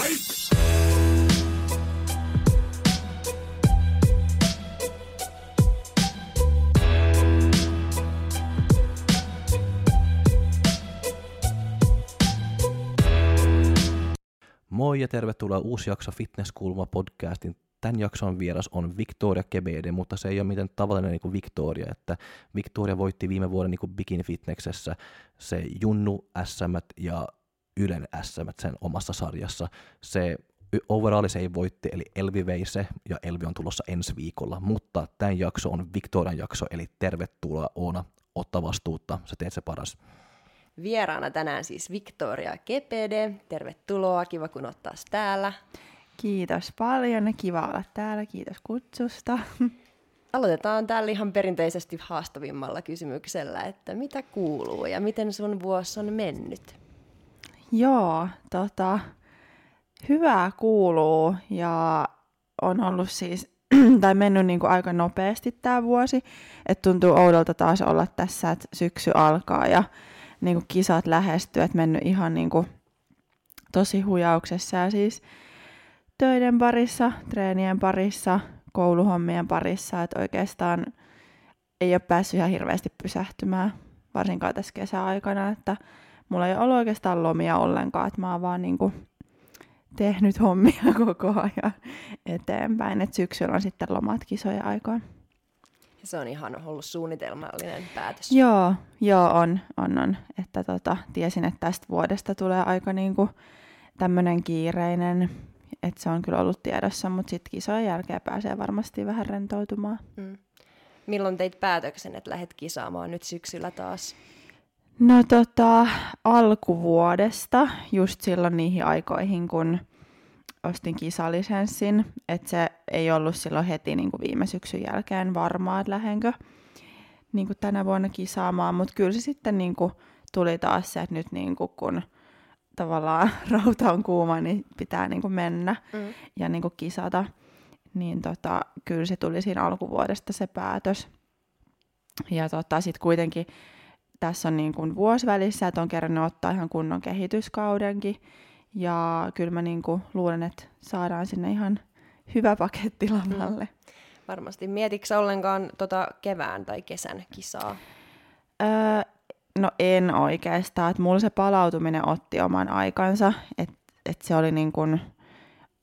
Moi ja tervetuloa uusi jakso Fitnesskulma podcastin. Tämän jakson vieras on Victoria Kebede, mutta se ei ole miten tavallinen niin kuin Victoria, että Victoria voitti viime vuoden niin kuin Bikini Fitnessessä se Junnu SM ja Ylen SM sen omassa sarjassa. Se overall se ei voitti, eli Elvi vei se, ja Elvi on tulossa ensi viikolla, mutta tämän jakso on Victorian jakso, eli tervetuloa Oona, otta vastuutta, sä teet se paras. Vieraana tänään siis Victoria Kepede. Tervetuloa, kiva kun oot taas täällä. Kiitos paljon kiva olla täällä. Kiitos kutsusta. Aloitetaan tällä ihan perinteisesti haastavimmalla kysymyksellä, että mitä kuuluu ja miten sun vuosi on mennyt? Joo, tota, hyvää kuuluu ja on ollut siis, tai mennyt niin kuin aika nopeasti tämä vuosi, että tuntuu oudolta taas olla tässä, että syksy alkaa ja niin kuin kisat lähestyy, että mennyt ihan niin kuin tosi hujauksessa. Ja siis töiden parissa, treenien parissa, kouluhommien parissa, että oikeastaan ei ole päässyt ihan hirveästi pysähtymään, varsinkaan tässä kesäaikana, että mulla ei ole oikeastaan lomia ollenkaan, että mä oon vaan niin kuin tehnyt hommia koko ajan eteenpäin, että syksyllä on sitten lomat kisoja aikaan. Se on ihan ollut suunnitelmallinen päätös. Joo, joo on, on, on. Että tota, tiesin, että tästä vuodesta tulee aika niinku tämmöinen kiireinen, että se on kyllä ollut tiedossa, mutta sitten kisojen jälkeen pääsee varmasti vähän rentoutumaan. Mm. Milloin teit päätöksen, että lähdet kisaamaan nyt syksyllä taas? No tota, alkuvuodesta, just silloin niihin aikoihin, kun ostin kisalisenssin, että se ei ollut silloin heti niin kuin viime syksyn jälkeen varmaa, että lähdenkö niin kuin tänä vuonna kisaamaan, mutta kyllä se sitten niin kuin tuli taas se, että nyt niin kuin kun tavallaan rauta on kuuma, niin pitää niin kuin mennä mm. ja niin kuin kisata, niin tota, kyllä se tuli siinä alkuvuodesta se päätös. Ja tota, sitten kuitenkin tässä on niin kuin vuosi välissä, että on kerännyt ottaa ihan kunnon kehityskaudenkin, ja kyllä mä niinku luulen, että saadaan sinne ihan hyvä paketti lavalle. Mm. Varmasti. Mietitkö ollenkaan tota kevään tai kesän kisaa? Öö, no en oikeastaan. Mulla se palautuminen otti oman aikansa. Että et se oli niin kuin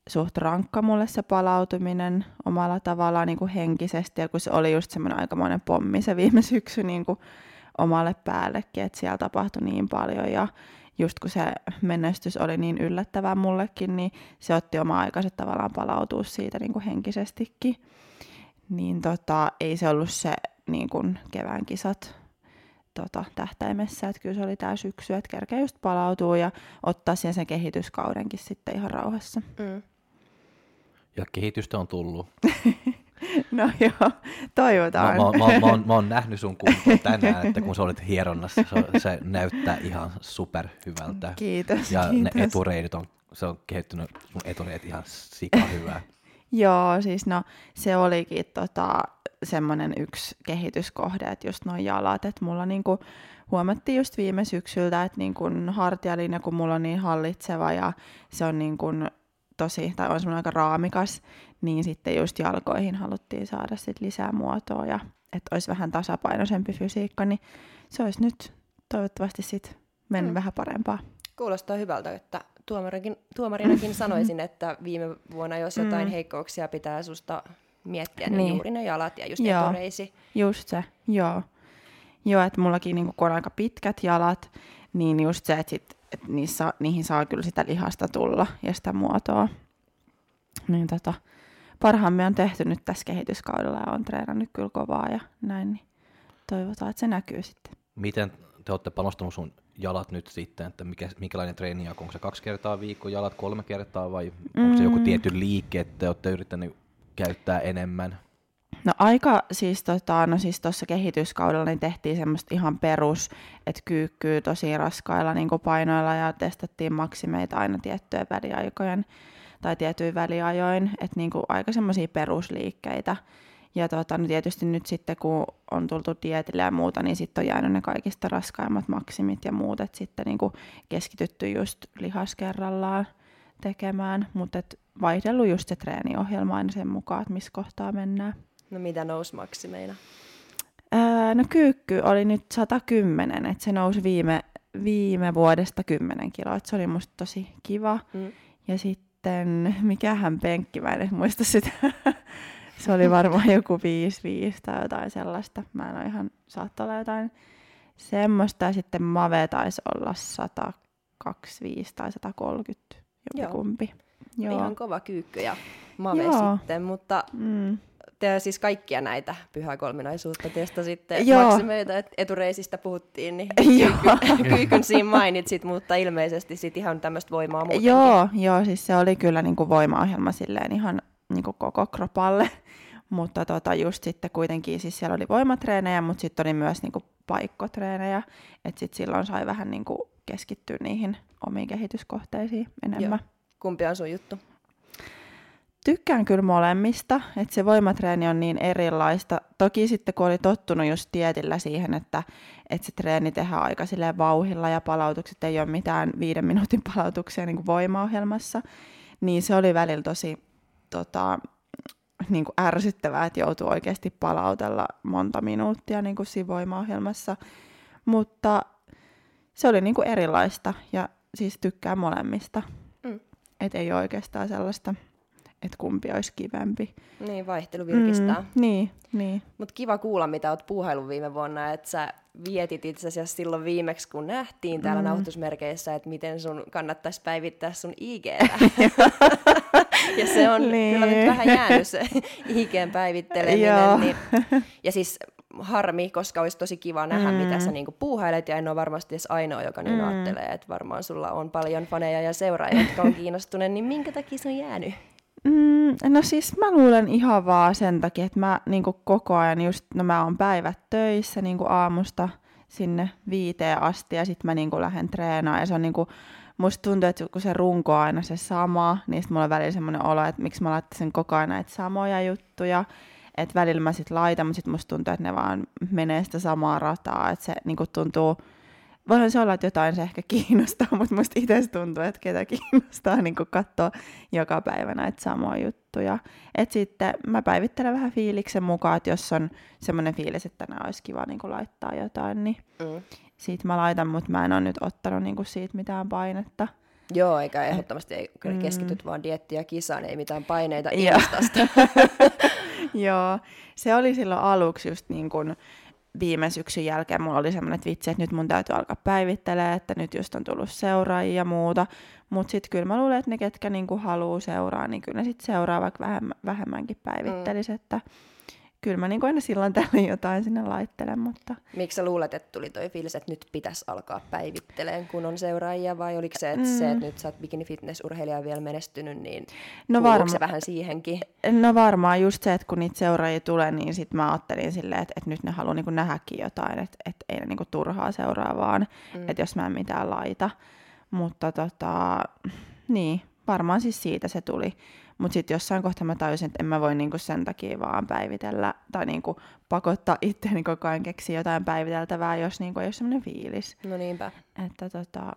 suht rankka mulle se palautuminen omalla tavallaan niin kuin henkisesti. Ja kun se oli just semmoinen aikamoinen pommi se viime syksy niin kuin omalle päällekin, että siellä tapahtui niin paljon. Ja just kun se menestys oli niin yllättävää mullekin, niin se otti oma aikansa tavallaan palautua siitä niin kuin henkisestikin. Niin tota, ei se ollut se niin kuin kevään kisat tota, tähtäimessä, että kyllä se oli tämä syksy, että kerkeä just palautuu ja ottaa siihen sen kehityskaudenkin sitten ihan rauhassa. Mm. Ja kehitystä on tullut. No joo, toivotaan. Mä, mä, mä, mä, oon, mä oon nähnyt sun kuntoon tänään, että kun sä olet hieronnassa, se, se näyttää ihan super hyvältä. Kiitos, Ja kiitos. ne etureidit on, se on kehittynyt sun etureidit ihan sika hyvää. joo, siis no se olikin tota, semmoinen yksi kehityskohde, että just noin jalat, että mulla niinku huomattiin just viime syksyltä, että niinku hartialinja, kun mulla on niin hallitseva ja se on niinku tosi, tai on semmoinen aika raamikas, niin sitten just jalkoihin haluttiin saada sit lisää muotoa ja että olisi vähän tasapainoisempi fysiikka, niin se olisi nyt toivottavasti sitten mennyt mm. vähän parempaa. Kuulostaa hyvältä, että tuomarinakin, tuomarinakin sanoisin, että viime vuonna jos jotain mm. heikkouksia pitää susta miettiä, niin, niin juuri ne jalat ja just joo, etureisi. Just se, joo. Joo, että mullakin niinku, kun on aika pitkät jalat, niin just se, että sit, et niissä, niihin saa kyllä sitä lihasta tulla ja sitä muotoa. Niin tota, parhaamme on tehty nyt tässä kehityskaudella ja on treenannut kyllä kovaa ja näin, niin toivotaan, että se näkyy sitten. Miten te olette panostanut sun jalat nyt sitten, että mikä, minkälainen treeni on, onko se kaksi kertaa viikko jalat, kolme kertaa vai mm. onko se joku mm. tietty liike, että te olette yrittäneet käyttää enemmän? No aika siis tota, no siis kehityskaudella niin tehtiin semmoista ihan perus, että kyykkyy tosi raskailla niin painoilla ja testattiin maksimeita aina tiettyjen väliaikojen tai tietyin väliajoin, että niin aika semmoisia perusliikkeitä. Ja tota, no tietysti nyt sitten kun on tultu dietille ja muuta, niin sitten on jäänyt ne kaikista raskaimmat maksimit ja muut, että sitten niin keskitytty just lihaskerrallaan tekemään, mutta vaihdellut just se treeniohjelma aina sen mukaan, että missä kohtaa mennään. No mitä nousi maksimeina? Öö, no kyykky oli nyt 110, että se nousi viime, viime vuodesta 10 kiloa, että se oli musta tosi kiva. Mm. Ja sitten, mikähän penkki, mä en muista sitä. se oli varmaan joku 5-5 tai jotain sellaista. Mä en ole ihan, saattaa olla jotain semmoista. Ja sitten Mave taisi olla 125 tai 130, kumpi. Joo. Ihan kova kyykky ja Mave Joo. sitten, mutta mm te siis kaikkia näitä pyhäkolminaisuutta testasitte Joo. maksimeita, että etureisistä puhuttiin, niin kyykyn siinä mainitsit, mutta ilmeisesti sit ihan tämmöistä voimaa muutenkin. Joo, joo, siis se oli kyllä niinku voimaohjelma silleen ihan niinku koko kropalle, mutta tota just sitten kuitenkin, siis siellä oli voimatreenejä, mutta sitten oli myös niinku paikkotreenejä, että sitten silloin sai vähän niinku keskittyä niihin omiin kehityskohteisiin enemmän. Joo. Kumpi on sun juttu? Tykkään kyllä molemmista, että se voimatreeni on niin erilaista. Toki sitten kun oli tottunut just tietillä siihen, että, että se treeni tehdään aika vauhilla ja palautukset ei ole mitään viiden minuutin palautuksia niin kuin voimaohjelmassa, niin se oli välillä tosi tota, niin kuin ärsyttävää, että joutuu oikeasti palautella monta minuuttia niin kuin siinä voimaohjelmassa. Mutta se oli niin kuin erilaista ja siis tykkää molemmista. Mm. Että ei ole oikeastaan sellaista että kumpi olisi kivempi. Niin, vaihtelu virkistää. Mm, niin, niin. Mutta kiva kuulla, mitä olet puuhaillut viime vuonna, että sä vietit itse asiassa silloin viimeksi, kun nähtiin täällä mm. nauhoitusmerkeissä, että miten sun kannattaisi päivittää sun ig ja se on niin. kyllä nyt vähän jäänyt se IGn päivitteleminen. niin, ja siis harmi, koska olisi tosi kiva nähdä, mm. mitä sä niinku puuhailet, ja en ole varmasti edes ainoa, joka niin mm. ajattelee, että varmaan sulla on paljon faneja ja seuraajia, jotka on kiinnostuneet, niin minkä takia se on jäänyt? Mm, no siis mä luulen ihan vaan sen takia, että mä niin koko ajan just, no mä oon päivät töissä niin aamusta sinne viiteen asti ja sitten mä niin lähden treenaamaan. Ja se on niin kuin, musta tuntuu, että kun se runko on aina se sama, niin sitten mulla on välillä semmoinen olo, että miksi mä laittaisin koko ajan näitä samoja juttuja, että välillä mä sitten laitan, mutta sitten musta tuntuu, että ne vaan menee sitä samaa rataa, että se niin tuntuu, voihan se olla, että jotain se ehkä kiinnostaa, mutta musta itse tuntuu, että ketä kiinnostaa niin katsoa joka päivä näitä samoja juttuja. Et sitten mä päivittelen vähän fiiliksen mukaan, että jos on semmoinen fiilis, että tänään olisi kiva niin laittaa jotain, niin mm. siitä mä laitan, mutta mä en ole nyt ottanut niin siitä mitään painetta. Joo, eikä ehdottomasti ei, mm. keskityt vaan diettiä ja kisaan, ei mitään paineita ilmastasta. Joo, se oli silloin aluksi just niin kuin, viime syksyn jälkeen mulla oli semmoinen vitsi, että nyt mun täytyy alkaa päivittelee, että nyt just on tullut seuraajia ja muuta. Mutta sitten kyllä mä luulen, että ne, ketkä niinku haluaa seuraa, niin kyllä ne sitten seuraa vaikka vähemmän, vähemmänkin päivittelisi, mm. että kyllä mä niin aina silloin tällöin jotain sinne laittelen, mutta... Miksi sä luulet, että tuli toi fiilis, että nyt pitäisi alkaa päivitteleen, kun on seuraajia, vai oliko se, että, mm. se, että nyt sä oot bikini fitness-urheilija vielä menestynyt, niin no varma... se vähän siihenkin? No varmaan just se, että kun niitä seuraajia tulee, niin sit mä ajattelin silleen, että, että nyt ne haluaa niin nähdäkin jotain, että, että ei ne niin turhaa seuraa vaan, mm. että jos mä en mitään laita. Mutta tota, niin, varmaan siis siitä se tuli. Mutta sitten jossain kohtaa mä tajusin, että en mä voi niinku sen takia vaan päivitellä tai niinku pakottaa itseäni koko ajan keksiä jotain päiviteltävää, jos niinku ei ole semmoinen fiilis. No niinpä. Että tota,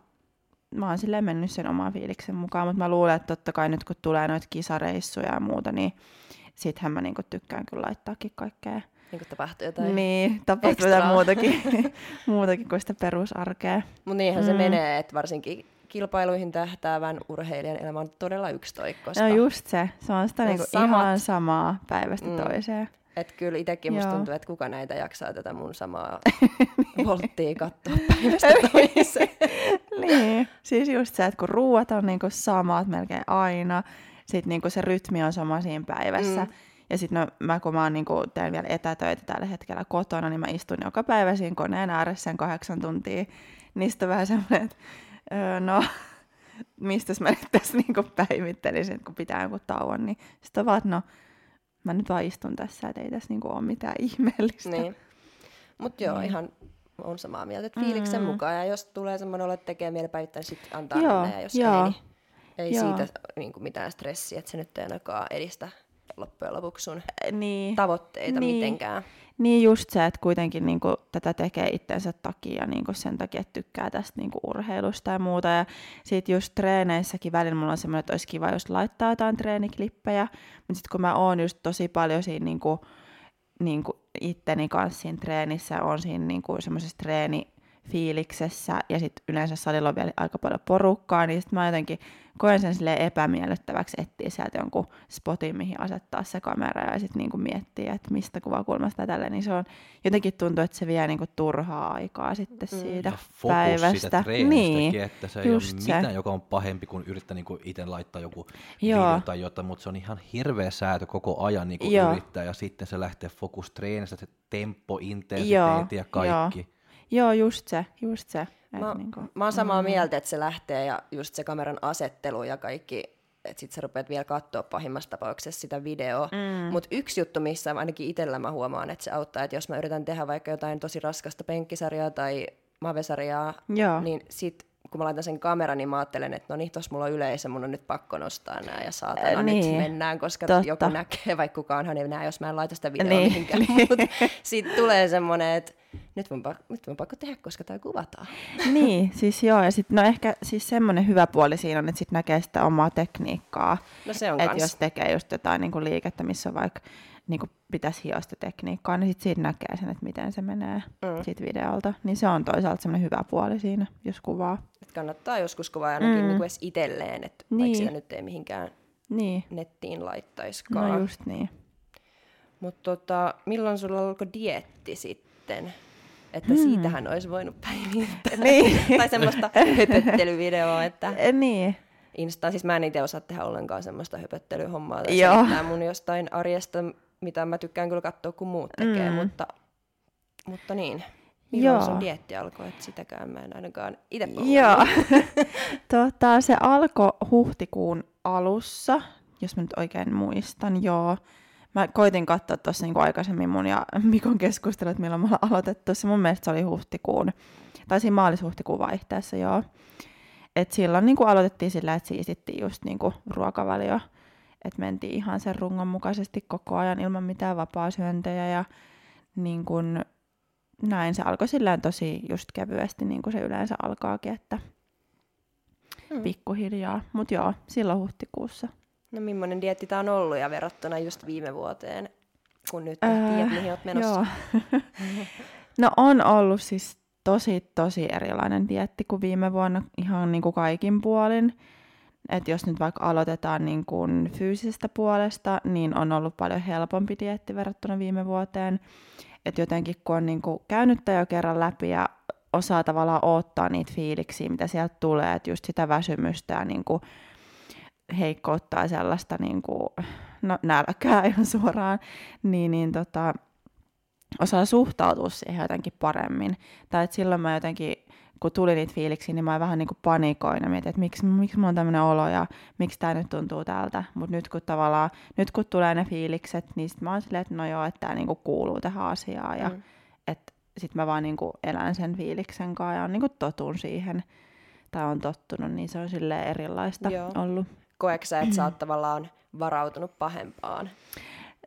mä oon silleen mennyt sen oman fiiliksen mukaan, mutta mä luulen, että totta kai nyt kun tulee noita kisareissuja ja muuta, niin sittenhän mä niinku tykkään kyllä laittaakin kaikkea. Niin kuin tapahtuu jotain Niin, tapahtuu jotain muutakin, muutakin kuin sitä perusarkea. Mutta niinhän mm. se menee, että varsinkin kilpailuihin tähtäävän urheilijan elämä on todella yksitoikkoista. No just se, se on sitä niinku ihan samaa päivästä mm. toiseen. Että kyllä itsekin musta tuntuu, että kuka näitä jaksaa tätä mun samaa volttia katsoa päivästä toiseen. niin, siis just se, että kun ruuat on niinku samat melkein aina, sitten niinku se rytmi on sama siinä päivässä. Mm. Ja sitten no, mä kun mä oon, niinku, teen vielä etätöitä tällä hetkellä kotona, niin mä istun joka päivä siinä koneen ääressä sen kahdeksan tuntia. Niistä vähän semmoinen, että öö, no, mistä mä nyt tässä niinku päivittelisin, kun pitää joku tauon, niin sitten vaan, no, mä nyt vaan istun tässä, että ei tässä niinku ole mitään ihmeellistä. Niin. Mutta joo, niin. ihan on samaa mieltä, että fiiliksen mm. mukaan, ja jos tulee semmoinen olo, että tekee mieli päivittää, niin sitten antaa joo, mennä, ja jos joo. ei, niin ei joo. siitä niin kuin mitään stressiä, että se nyt ei ainakaan edistä loppujen lopuksi sun niin. tavoitteita niin. mitenkään. Niin just se, että kuitenkin niin kuin, tätä tekee itsensä takia niin kuin sen takia, että tykkää tästä niin kuin, urheilusta ja muuta. Ja sitten just treeneissäkin välillä mulla on semmoinen, että olisi kiva just laittaa jotain treeniklippejä. Mutta sitten kun mä oon just tosi paljon siinä niin kuin, niin kuin itteni kanssa siinä treenissä, on siinä niin kuin semmoisessa treeni fiiliksessä ja sitten yleensä salilla on vielä aika paljon porukkaa, niin sitten mä jotenkin koen sen sille epämiellyttäväksi etsiä sieltä jonkun spotin, mihin asettaa se kamera ja sitten niinku miettiä, että mistä kuvakulmasta tälle, niin se on jotenkin tuntuu, että se vie niinku turhaa aikaa sitten mm. siitä ja päivästä. Siitä niin, että se ei ole mitään, se. joka on pahempi kuin yrittää niinku itse laittaa joku Joo. video tai jotain, mutta se on ihan hirveä säätö koko ajan niinku yrittää ja sitten se lähtee fokus treenistä, se tempo, intensiteetti ja kaikki. Joo. Joo, just se, just se. Mä, niin kuin, mä oon samaa mm. mieltä, että se lähtee ja just se kameran asettelu ja kaikki, että sit sä rupeat vielä katsoa pahimmassa tapauksessa sitä videoa. Mm. Mutta yksi juttu, missä ainakin itsellä mä huomaan, että se auttaa, että jos mä yritän tehdä vaikka jotain tosi raskasta penkkisarjaa tai mavesarjaa, Joo. niin sit kun mä laitan sen kameran, niin mä ajattelen, että no niin, tossa mulla on yleisö, mun on nyt pakko nostaa nää ja saatana äh, niin. nyt mennään, koska Totta. joku näkee, vaikka kukaanhan ei näe, jos mä en laita sitä videoa niin. mihinkään. Niin. Mutta sitten tulee semmoinen, että nyt mun, pakko, nyt mun pakko tehdä, koska tämä kuvataan. Niin, siis joo, ja sitten no ehkä siis semmoinen hyvä puoli siinä on, että sitten näkee sitä omaa tekniikkaa. No se on Että jos tekee just jotain niin kuin liikettä, missä on vaikka niin kuin pitäisi hioa sitä tekniikkaa, niin sitten siitä näkee sen, että miten se menee mm. siitä videolta. Niin se on toisaalta semmoinen hyvä puoli siinä, jos kuvaa. Et kannattaa joskus kuvaa ainakin mm. niin edes itselleen, että niin. vaikka sitä nyt ei mihinkään niin. nettiin laittaisikaan. No just niin. Mutta tota, milloin sulla alkoi dietti sitten? Että hmm. siitähän olisi voinut päivittää. niin. tai semmoista höpöttelyvideoa, että... niin. Insta, siis mä en itse osaa tehdä ollenkaan semmoista höpöttelyhommaa. Tai mun jostain arjesta, mitä mä tykkään kyllä katsoa, kun muut tekee, mm. mutta, mutta niin. Milloin Joo. sun dietti alkoi, että sitäkään mä en ainakaan itse Joo. tota, se alkoi huhtikuun alussa, jos mä nyt oikein muistan, joo. Mä koitin katsoa tuossa niin aikaisemmin mun ja Mikon keskustelut, milloin me ollaan aloitettu. Se mun mielestä se oli huhtikuun, tai siinä maalis-huhtikuun vaihteessa, joo. Et silloin niin kuin aloitettiin sillä, että siisittiin just niin kuin ruokavalio. Että mentiin ihan sen rungon mukaisesti koko ajan ilman mitään vapaa-syöntejä ja niin kuin, näin se alkoi silleen tosi just kevyesti, niin kuin se yleensä alkaakin, että hmm. pikkuhiljaa. Mutta joo, silloin huhtikuussa. No millainen dietti tämä on ollut ja verrattuna just viime vuoteen, kun nyt äh, tiedät, mihin olet menossa? Joo. no on ollut siis tosi, tosi erilainen dietti kuin viime vuonna ihan niin kuin kaikin puolin. Et jos nyt vaikka aloitetaan niin kuin fyysisestä puolesta, niin on ollut paljon helpompi dietti verrattuna viime vuoteen. Et jotenkin kun on niin kuin käynyt jo kerran läpi ja osaa tavallaan odottaa niitä fiiliksiä, mitä sieltä tulee, että just sitä väsymystä ja niin kuin ja sellaista niin kuin, no, nälkää ihan suoraan, niin, niin tota, osaa suhtautua siihen jotenkin paremmin. Tai että silloin mä jotenkin, kun tuli niitä fiiliksiä, niin mä vähän niin kuin panikoin ja mietin, että miksi, miksi mulla on tämmöinen olo ja miksi tämä nyt tuntuu tältä. Mutta nyt kun tavallaan, nyt kun tulee ne fiilikset, niin sit mä oon silleen, että no joo, että tämä niinku kuuluu tähän asiaan ja mm. että sit mä vaan niinku elän sen fiiliksen kanssa ja on niinku totun siihen tai on tottunut, niin se on silleen erilaista joo. ollut. Koetko sä, että sä oot tavallaan varautunut pahempaan?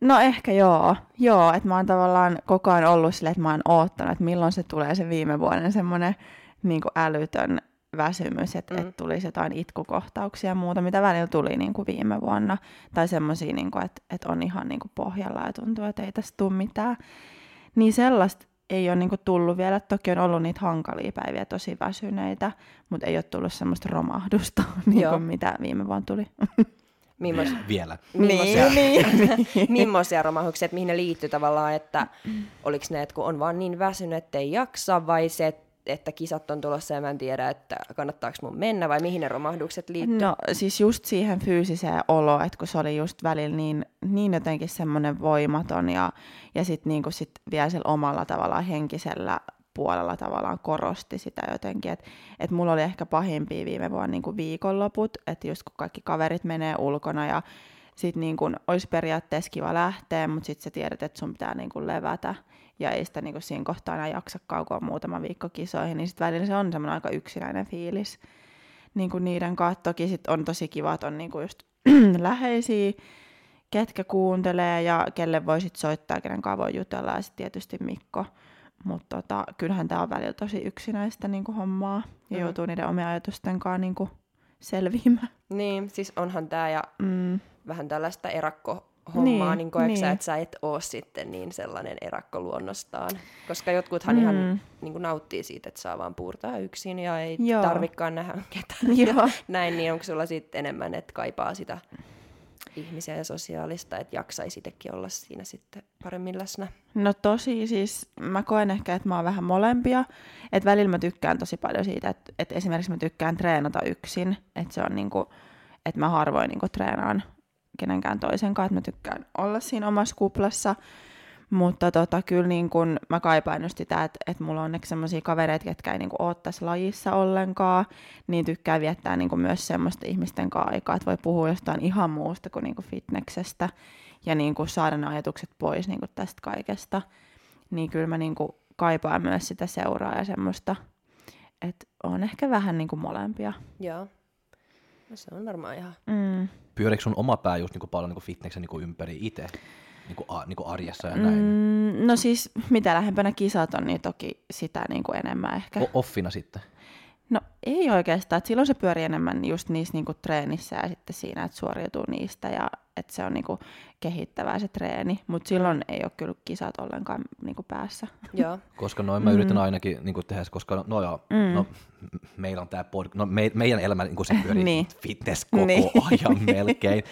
No ehkä joo, joo että mä oon tavallaan koko ajan ollut silleen, että mä oon oottanut, että milloin se tulee se viime vuoden semmoinen niin älytön väsymys, että mm. et tulisi jotain itkukohtauksia ja muuta, mitä välillä tuli niin kuin viime vuonna. Tai semmoisia, niin että et on ihan niin kuin pohjalla ja tuntuu, että ei tästä tule mitään. Niin sellaista ei ole niin kuin tullut vielä. Toki on ollut niitä hankalia päiviä, tosi väsyneitä, mutta ei ole tullut semmoista romahdusta, niin kuin mitä viime vuonna tuli. Mimmos, vielä. Mimmosia, niin, niin. romahduksia, että mihin ne liittyy tavallaan, että oliko ne, että kun on vaan niin väsynyt, että ei jaksa, vai se, että kisat on tulossa ja mä en tiedä, että kannattaako mun mennä vai mihin ne romahdukset liittyy? No siis just siihen fyysiseen oloon, että kun se oli just välillä niin, niin jotenkin semmoinen voimaton ja, ja sitten niinku sit vielä sillä omalla tavallaan henkisellä puolella tavallaan korosti sitä jotenkin, että et mulla oli ehkä pahimpia viime vuonna niin kuin viikonloput, että just kun kaikki kaverit menee ulkona ja sitten niin kuin olisi periaatteessa kiva lähteä, mutta sitten sä tiedät, että sun pitää niin kuin levätä ja ei sitä niin kuin siinä kohtaa enää jaksa kaukoa muutama viikko kisoihin, niin sitten välillä se on semmoinen aika yksinäinen fiilis niin kuin niiden kanssa. Toki sit on tosi kiva, että on niin kuin just läheisiä ketkä kuuntelee ja kelle voisit soittaa, kenen kanssa voi jutella ja sitten tietysti Mikko. Mutta tota, kyllähän tämä on välillä tosi yksinäistä niinku hommaa ja Mm. joutuu niiden omien ajatusten kanssa niinku selviämään. Niin, siis onhan tämä ja Mm. vähän tällaista erakkohommaa, Niin, niin, niin koetko sä, niin. että sä et oo sitten niin sellainen erakko luonnostaan? Koska jotkuthan mm. ihan niin kuin nauttii siitä, että saa vaan puurtaa yksin ja ei. Joo. tarvikaan nähdä ketään. Joo. Näin, niin onko sulla sitten enemmän, että kaipaa sitä ihmisiä ja sosiaalista, että jaksaisi itsekin olla siinä sitten paremmin läsnä? No tosi siis, mä koen ehkä, että mä oon vähän molempia. Että välillä mä tykkään tosi paljon siitä, että, että esimerkiksi mä tykkään treenata yksin. Että se on niinku, että mä harvoin niinku treenaan kenenkään toisen kanssa, että mä tykkään olla siinä omassa kuplassa. Mutta tota, kyllä niin kun mä kaipaan just sitä, että, että mulla on onneksi sellaisia kavereita, jotka ei niin ole tässä lajissa ollenkaan, niin tykkää viettää niin myös semmoista ihmisten kanssa aikaa, että voi puhua jostain ihan muusta kuin, niin kuin fitneksestä ja niin kuin saada ne ajatukset pois niin tästä kaikesta. Niin kyllä mä niin kaipaan myös sitä seuraa ja semmoista, että on ehkä vähän niin molempia. Joo. No se on varmaan ihan... Mm. Pyöriikö sun oma pää just niinku paljon niinku fitneksen niinku ympäri itse? Niinku, a, niinku arjessa ja näin? Mm, no siis mitä lähempänä kisat on, niin toki sitä niin kuin enemmän ehkä. O- offina sitten. No ei oikeastaan, että silloin se pyörii enemmän just niissä niinku treenissä ja sitten siinä, että suoriutuu niistä ja että se on niinku kehittävää se treeni, mutta silloin ei ole kyllä kisat ollenkaan niinku päässä. Joo. Koska noin mä Mm. yritän ainakin niin kuin tehdä, koska no joo, Mm. no, meillä on tämä pod, no me, meidän elämä niin kuin se pyörii Niin. fitness koko Niin. ajan melkein,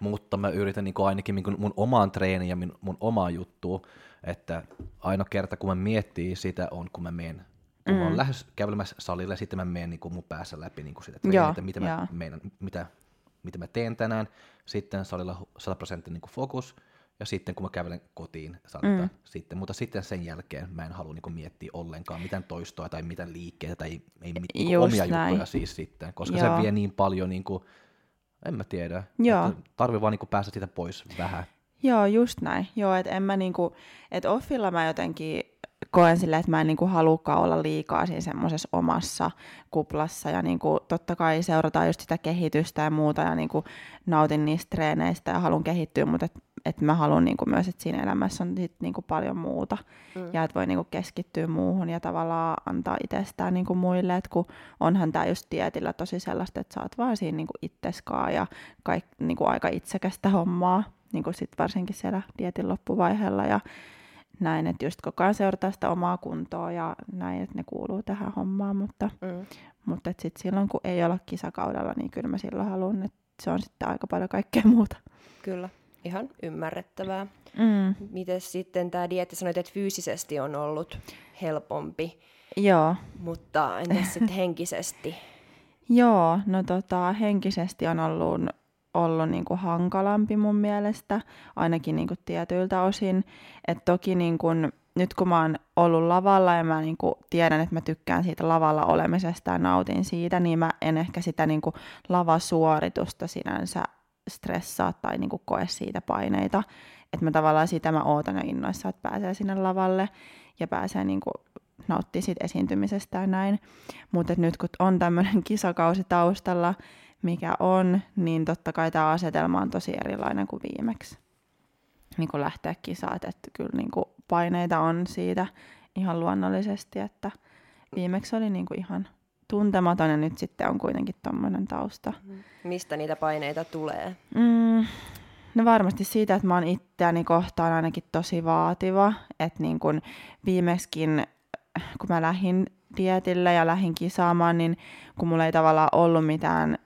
mutta mä yritän niin kuin ainakin niin kuin mun omaan treeniin ja min, mun omaa juttuun, että aina kerta kun mä miettii sitä on, kun mä menen kun mä oon Mm. lähes kävelemässä salille, sitten mä menen niin kuin mun päässä läpi niin kuin sitä Joo, treeniä, että mitä mä, joo. meinaan, mitä, mitä mä teen tänään, sitten salilla 100 prosenttia niin fokus, ja sitten kun mä kävelen kotiin salilta, Mm. sitten, mutta sitten sen jälkeen mä en halua niin miettiä ollenkaan mitään toistoa tai mitään liikkeitä tai ei mit, niin omia näin. juttuja siis sitten, koska Joo. se vie niin paljon, niin kuin, en mä tiedä, Joo. että tarvii vaan niin päästä siitä pois vähän. Joo, just näin. Joo, että en mä niinku, että offilla mä jotenkin koen silleen, että mä en niinku halukaan olla liikaa siinä semmoisessa omassa kuplassa. Ja niinku, totta kai seurataan just sitä kehitystä ja muuta ja niinku nautin niistä treeneistä ja haluan kehittyä, mutta et, et mä haluan niinku myös, että siinä elämässä on sit niinku paljon muuta. Mm. ja että voi niinku keskittyä muuhun ja tavallaan antaa itsestään niinku muille, että kun onhan tämä just dietillä tosi sellaista, että sä oot vaan siinä niinku itseskaan ja kaik, niinku aika itsekästä hommaa, niinku sit varsinkin siellä dietin loppuvaiheella. Ja näin, että just koko ajan seurataan sitä omaa kuntoa ja näin, että ne kuuluu tähän hommaan, mutta, Mm. mutta et sit silloin kun ei olla kisakaudella, niin kyllä mä silloin haluan, että se on sitten aika paljon kaikkea muuta. Kyllä, ihan ymmärrettävää. Mm. Miten sitten tämä dieetti sanoit, että fyysisesti on ollut helpompi, Joo, mutta entäs sitten henkisesti? Joo, no tota, henkisesti on ollut, ollut niinku hankalampi mun mielestä, ainakin niinku tietyiltä osin. Et toki niinku, nyt kun mä oon ollut lavalla ja mä niinku tiedän, että mä tykkään siitä lavalla olemisesta ja nautin siitä, niin mä en ehkä sitä niinku lavasuoritusta sinänsä stressaa tai niinku koe siitä paineita. Että mä tavallaan sitä mä ootan jo innoissa, että pääsee sinne lavalle ja pääsee niinku nauttii siitä esiintymisestä ja näin. Mutta nyt kun on tämmöinen kisakausi taustalla, mikä on, niin totta kai tämä asetelma on tosi erilainen kuin viimeksi. Niin kuin lähteä kisaat, että kyllä niin kuin paineita on siitä ihan luonnollisesti, että viimeksi oli niin kuin ihan tuntematon ja nyt sitten on kuitenkin tuommoinen tausta. Mistä niitä paineita tulee? Mm, no varmasti siitä, että mä oon itseäni kohtaan ainakin tosi vaativa. Että niin kun viimeksikin, kun mä lähdin dietille ja lähdin kisaamaan, niin kun mulla ei tavallaan ollut mitään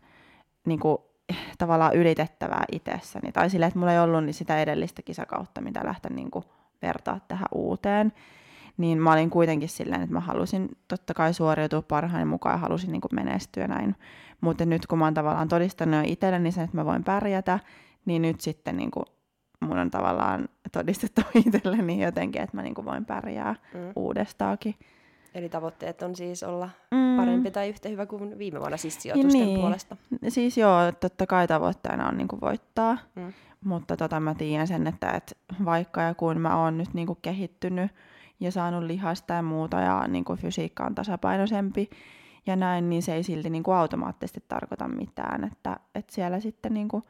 niin kuin, tavallaan ylitettävää itsessäni. Tai sille, että mulla ei ollut niin sitä edellistä kisakautta, mitä lähteä niin kuin, vertaa tähän uuteen. Niin mä olin kuitenkin silleen, että mä halusin totta kai suoriutua parhaani mukaan ja halusin niin kuin, menestyä näin. Mutta nyt kun mä oon tavallaan todistanut jo itselleni sen, että mä voin pärjätä, niin nyt sitten niin kuin, mun on tavallaan todistettu itselleni jotenkin, että mä niin kuin, voin pärjää Mm. uudestaakin. Eli tavoitteet on siis olla Mm. parempi tai yhtä hyvä kuin viime vuonna siis sijoitusten Niin. puolesta. Siis joo, totta kai tavoitteena on niinku voittaa, Mm. mutta tota mä tiedän sen, että et vaikka ja kun mä oon nyt niinku kehittynyt ja saanut lihasta ja muuta ja niinku fysiikka on tasapainoisempi ja näin, niin se ei silti niinku automaattisesti tarkoita mitään, että et siellä sitten niinku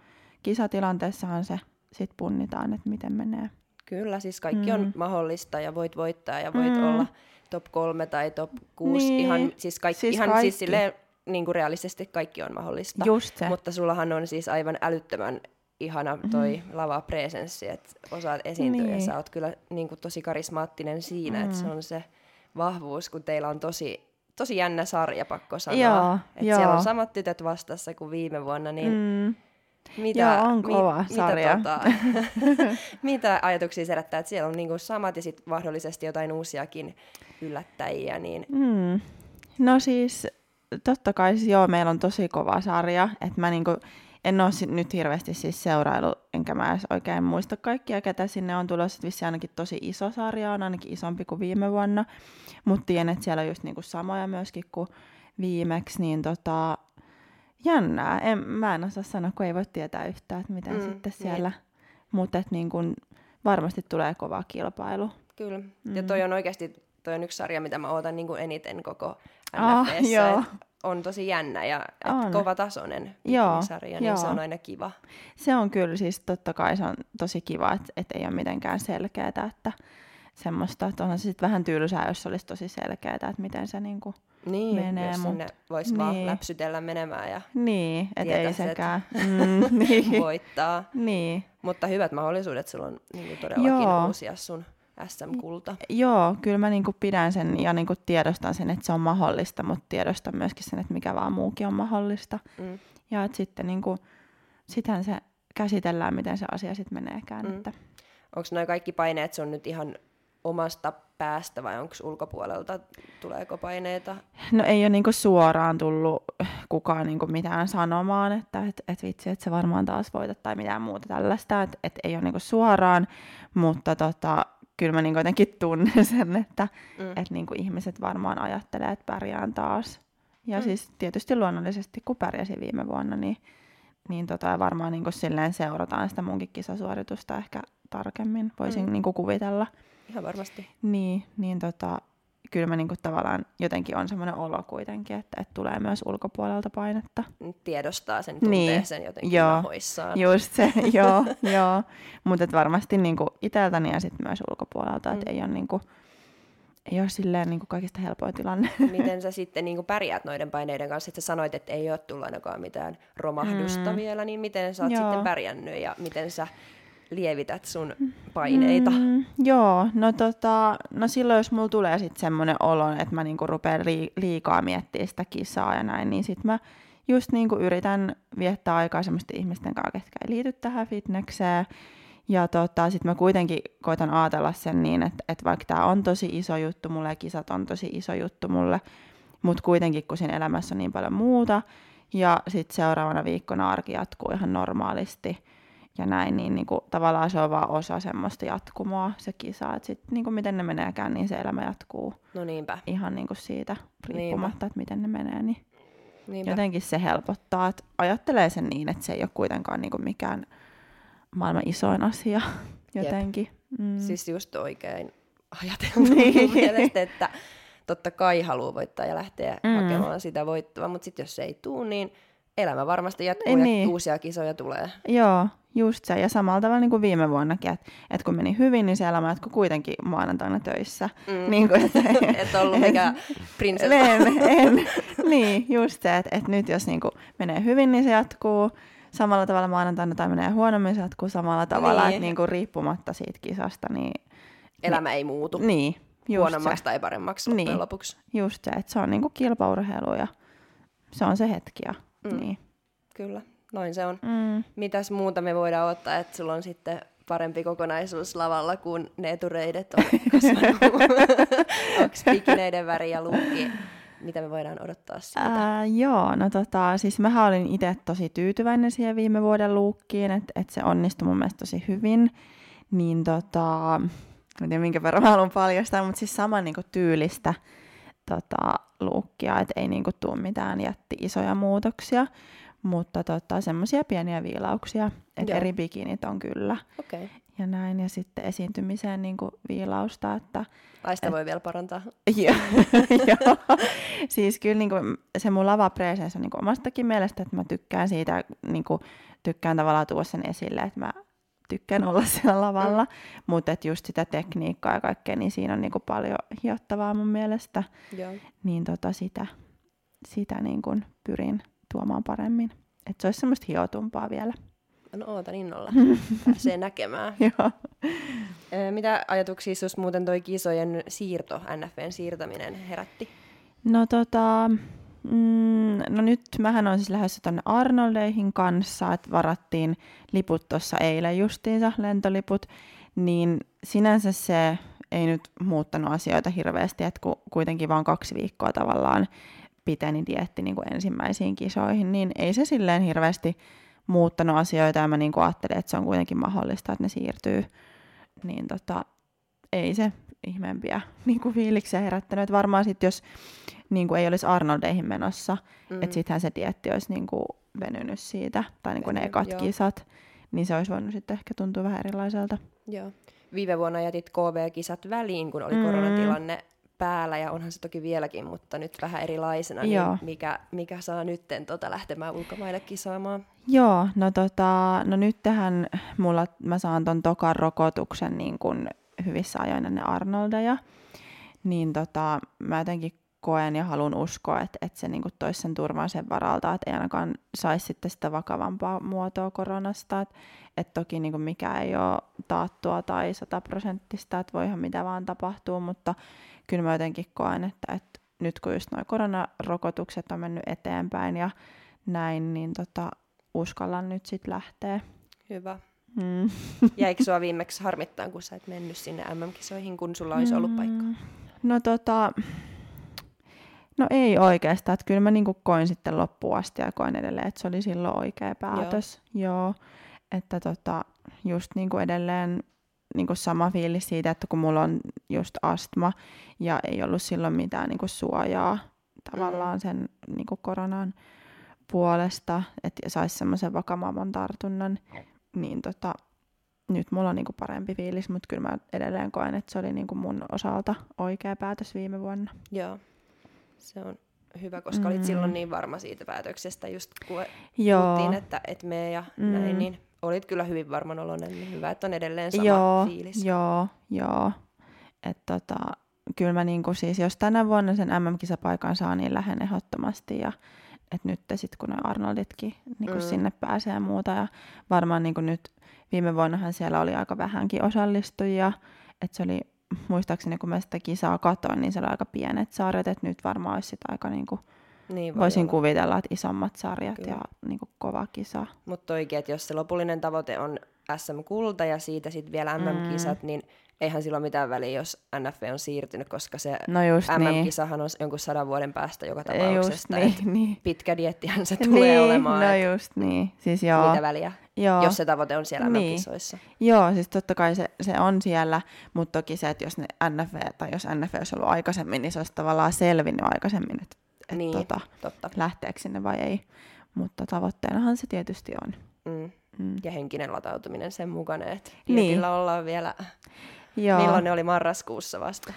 kisatilanteessahan se sit punnitaan, että miten menee. Kyllä, siis kaikki mm. on mahdollista ja voit voittaa ja voit mm. olla top kolme tai top kuusi. Niin. Ihan, siis kaikki, siis ihan kaikki. Siis silleen, niin kuin realistisesti kaikki on mahdollista. Just se. Mutta sullahan on siis aivan älyttömän ihana toi mm. lava-presenssi, että osaat esiintyä niin. ja sä oot kyllä niin kuin tosi karismaattinen siinä, mm. että se on se vahvuus, kun teillä on tosi, tosi jännä sarja, pakko sanoa. Joo, että joo. siellä on samat tytöt vastassa kuin viime vuonna, niin mm. mitä, Joo, on kova mi, sarja. Mitä, tota, mitä ajatuksia se herättää, että siellä on niinku samat ja sitten mahdollisesti jotain uusiakin yllättäjiä. Niin... Mm. No siis totta kai siis joo, meillä on tosi kova sarja, että mä niinku, en ole nyt hirveästi siis seurailu, enkä mä edes oikein muista kaikkia, ketä sinne on tulossa. Vissi ainakin tosi iso sarja, on ainakin isompi kuin viime vuonna, mutta tiedän, että siellä on just niinku samoja myöskin kuin viimeksi, niin tota, jännää. En, mä en osaa sanoa, kun ei voi tietää yhtään, että miten mm, sitten niin. siellä, niin. mutta niin varmasti tulee kova kilpailu. Kyllä, mm. ja toi on oikeasti toi on yksi sarja, mitä mä ootan niin kuin eniten koko NFTssä. Oh, on tosi jännä ja on. kova tasoinen sarja, niin joo. se on aina kiva. Se on kyllä siis totta kai se on tosi kiva, että, että ei ole mitenkään selkeää, että semmoista, että onhan se sitten vähän tylsää, jos olisi tosi selkeää, että miten se niinku niin, menee. jos sinne voisi niin. vaan läpsytellä menemään ja niin, et ei sekään mm, niin. voittaa. Niin. Mutta hyvät mahdollisuudet sulla on niin todellakin Joo. uusia sun SM-kulta. Joo, kyllä mä niinku pidän sen ja niinku tiedostan sen, että se on mahdollista, mutta tiedostan myöskin sen, että mikä vaan muukin on mahdollista. Mm. Ja että sitten niinku, sitähän se käsitellään, miten se asia sitten meneekään. Mm. Että... Onko noin kaikki paineet sun nyt ihan omasta päästä vai onko ulkopuolelta, tuleeko paineita? No ei ole niinku suoraan tullut kukaan niinku mitään sanomaan, että et, et vitsi, että se varmaan taas voitat tai mitään muuta tällaista, että et ei ole niinku suoraan, mutta tota, kyllä mä niinku jotenkin tunnen sen, että mm. et niinku ihmiset varmaan ajattelee, että pärjään taas. Ja mm. siis tietysti luonnollisesti, kun pärjäsin viime vuonna, niin, niin tota, varmaan niinku silleen seurataan sitä munkin kisasuoritusta ehkä tarkemmin, voisin mm. niinku kuvitella. Ihan varmasti. Niin, niin tota, kyllä mä niinku tavallaan jotenkin on semmoinen olo kuitenkin, että, että tulee myös ulkopuolelta painetta. Tiedostaa sen, tuntee niin. sen jotenkin joo, nahoissaan. Just se, joo, joo. Mutta varmasti niinku iteltäni ja sitten myös ulkopuolelta, mm. että ei ole niinku, ei ole silleen niin kuin kaikista helpoin tilanne. Miten sä sitten niin kuin pärjäät noiden paineiden kanssa? Että sä sanoit, että ei ole tullut ainakaan mitään romahdusta mm. vielä, niin miten sä oot Joo. sitten pärjännyt ja miten sä lievität sun paineita? Mm, joo, no, tota, no silloin jos mulla tulee sitten semmoinen olo, että mä niinku rupean liikaa miettimään sitä kisaa ja näin, niin sitten mä just niinku yritän viettää aikaa semmoisten ihmisten kanssa, ketkä ei liity tähän fitnekseen. Ja tota, sitten mä kuitenkin koitan ajatella sen niin, että, että vaikka tämä on tosi iso juttu mulle ja kisat on tosi iso juttu mulle, mutta kuitenkin kun siinä elämässä on niin paljon muuta, ja sitten seuraavana viikkona arki jatkuu ihan normaalisti, ja näin, niin, niin kuin, tavallaan se on vaan osa semmoista jatkumoa, se kisa, että sitten niin kuin, miten ne meneekään, niin se elämä jatkuu no niinpä. ihan niin kuin siitä riippumatta, niinpä. että miten ne menee, niin niinpä. jotenkin se helpottaa, että ajattelee sen niin, että se ei ole kuitenkaan niin kuin mikään maailman isoin asia jotenkin. Mm. Siis just oikein ajateltu niin. mielestä, että totta kai haluaa voittaa ja lähteä mm. hakemaan sitä voittoa, mutta sitten jos se ei tule, niin elämä varmasti jatkuu ja niin. uusia kisoja tulee. Joo, just se. Ja samalla tavalla niin kuin viime vuonnakin, että, että kun meni hyvin, niin se elämä jatkuu kuitenkin maanantaina töissä. Mm. Niin kuin, että, et ollut mikä prinsessa. En, en. niin, just se, että, että nyt jos niin kuin menee hyvin, niin se jatkuu samalla tavalla maanantaina tai menee huonommin, se jatkuu samalla tavalla, niin. että niin kuin riippumatta siitä kisasta. Niin, elämä niin, ei muutu. Niin, just Huonommaksi se. tai paremmaksi niin, lopuksi. Just se, että se on niin kuin kilpaurheilu ja se on se hetki. Ja, mm. niin. Kyllä, noin se on. Mm. Mitäs muuta me voidaan ottaa, että sulla on sitten parempi kokonaisuus lavalla, kun ne etureidet on? Onko pikineiden väri ja lukki? Mitä me voidaan odottaa siitä? Ää, joo, no tota, siis mä olin itse tosi tyytyväinen siihen viime vuoden luukkiin, että et se onnistui mun mielestä tosi hyvin. Niin tota, en tiedä minkä verran mä haluan paljastaa, mutta siis saman niinku tyylistä tota, luukkia, että ei niinku tule mitään jätti isoja muutoksia, mutta tota, semmoisia pieniä viilauksia, että eri bikinit on kyllä. Okay. Ja näin, ja sitten esiintymiseen niinku viilausta, että... Laista et, voi vielä parantaa. Joo, joo. siis kyllä niinku, se mun lava presence on niinku omastakin mielestä, että mä tykkään siitä, niinku, tykkään tavallaan tuoda sen esille, että mä tykkään olla siellä lavalla, mm. mutta just sitä tekniikkaa ja kaikkea, niin siinä on niinku paljon hiottavaa mun mielestä. Joo. Niin tota sitä, sitä niinku pyrin tuomaan paremmin. Että se olisi semmoista hiotumpaa vielä. No ootan innolla. Pääsee näkemään. Joo. Mitä ajatuksia sinusta muuten toi kisojen siirto, NFVn siirtäminen herätti? No tota, mm, no nyt mähän on siis lähdössä tonne Arnoldeihin kanssa, että varattiin liput tuossa eilen justiinsa, lentoliput, niin sinänsä se ei nyt muuttanut asioita hirveästi, että kun kuitenkin vaan kaksi viikkoa tavallaan piteni dietti niin kuin ensimmäisiin kisoihin, niin ei se silleen hirveästi muuttanut asioita ja mä niin kuin ajattelin, että se on kuitenkin mahdollista, että ne siirtyy, niin tota, ei se ihmeempiä niin kuin fiiliksiä herättänyt. Varmaan sitten, jos niin kuin ei olisi Arnoldeihin menossa, mm-hmm. että sittenhän se dietti olisi niin kuin venynyt siitä, tai niin kuin ne ekat joo. kisat, niin se olisi voinut sitten ehkä tuntua vähän erilaiselta. Joo. Viime vuonna jätit KV-kisat väliin, kun oli mm. koronatilanne päällä, ja onhan se toki vieläkin, mutta nyt vähän erilaisena, niin Joo. mikä, mikä saa nytten tota lähtemään ulkomaille kisaamaan? Joo, no, tota, no nyt tähän mulla, mä saan ton tokan rokotuksen niin kun hyvissä ajoin ennen Arnoldeja, niin tota, mä jotenkin koen ja haluan uskoa, että, että se niin toisi sen turvan sen varalta, että ei ainakaan saisi sitten sitä vakavampaa muotoa koronasta. Että, että toki niin mikä ei ole taattua tai sataprosenttista, että voihan mitä vaan tapahtuu, mutta kyllä mä jotenkin koen, että, että nyt kun just nuo koronarokotukset on mennyt eteenpäin ja näin, niin tota, uskallan nyt sitten lähteä. Hyvä. Mm. Jäikö sua viimeksi harmittaa, kun sä et mennyt sinne MM-kisoihin, kun sulla olisi ollut paikka? Mm. No tota, no ei oikeastaan. Että kyllä mä niinku koin sitten loppuun asti ja koin edelleen, että se oli silloin oikea päätös. Joo. Joo. Että tota, just niinku edelleen niinku sama fiilis siitä, että kun mulla on just astma ja ei ollut silloin mitään niinku suojaa tavallaan mm. sen niinku koronan puolesta, että saisi semmoisen vakavamman tartunnan, niin tota, nyt mulla on niinku parempi fiilis, mutta kyllä mä edelleen koen, että se oli niinku mun osalta oikea päätös viime vuonna. Joo, se on hyvä, koska mm. olit silloin niin varma siitä päätöksestä, just kun Joo. puhuttiin, että et me ja mm. näin, niin olit kyllä hyvin varman oloinen, niin hyvä, että on edelleen sama joo, fiilis. Joo, joo. Että tota, kyllä mä niinku siis, jos tänä vuonna sen MM-kisapaikan saa, niin lähden ehdottomasti ja että nyt sitten kun ne Arnolditkin niin mm. sinne pääsee ja muuta ja varmaan niin nyt viime vuonnahan siellä oli aika vähänkin osallistujia, että se oli muistaakseni kun mä sitä kisaa katoin, niin se oli aika pienet sarjat, että nyt varmaan olisi sitä aika niin kuin, niin voisin olla. kuvitella, että isommat sarjat Kyllä. ja niin kuin kova kisa. Mutta oikein, että jos se lopullinen tavoite on SM-kulta ja siitä sitten vielä MM-kisat, mm. niin eihän sillä ole mitään väliä, jos NFV on siirtynyt, koska se no MM-kisahan niin. on jonkun sadan vuoden päästä joka tapauksessa. Just niin, niin. Pitkä diettihän se tulee niin, olemaan. No just niin. Siis joo. Mitä väliä, joo. jos se tavoite on siellä niin. MM-kisoissa. Joo, siis totta kai se, se on siellä, mutta toki se, että jos ne NFV, tai jos NFV olisi ollut aikaisemmin, niin se olisi tavallaan selvinnyt aikaisemmin, että et niin, tota, totta. lähteekö sinne vai ei. Mutta tavoitteenahan se tietysti on. Mm. Mm. Ja henkinen latautuminen sen mukana, että niin. ollaan vielä Joo. Milloin ne oli marraskuussa vasta?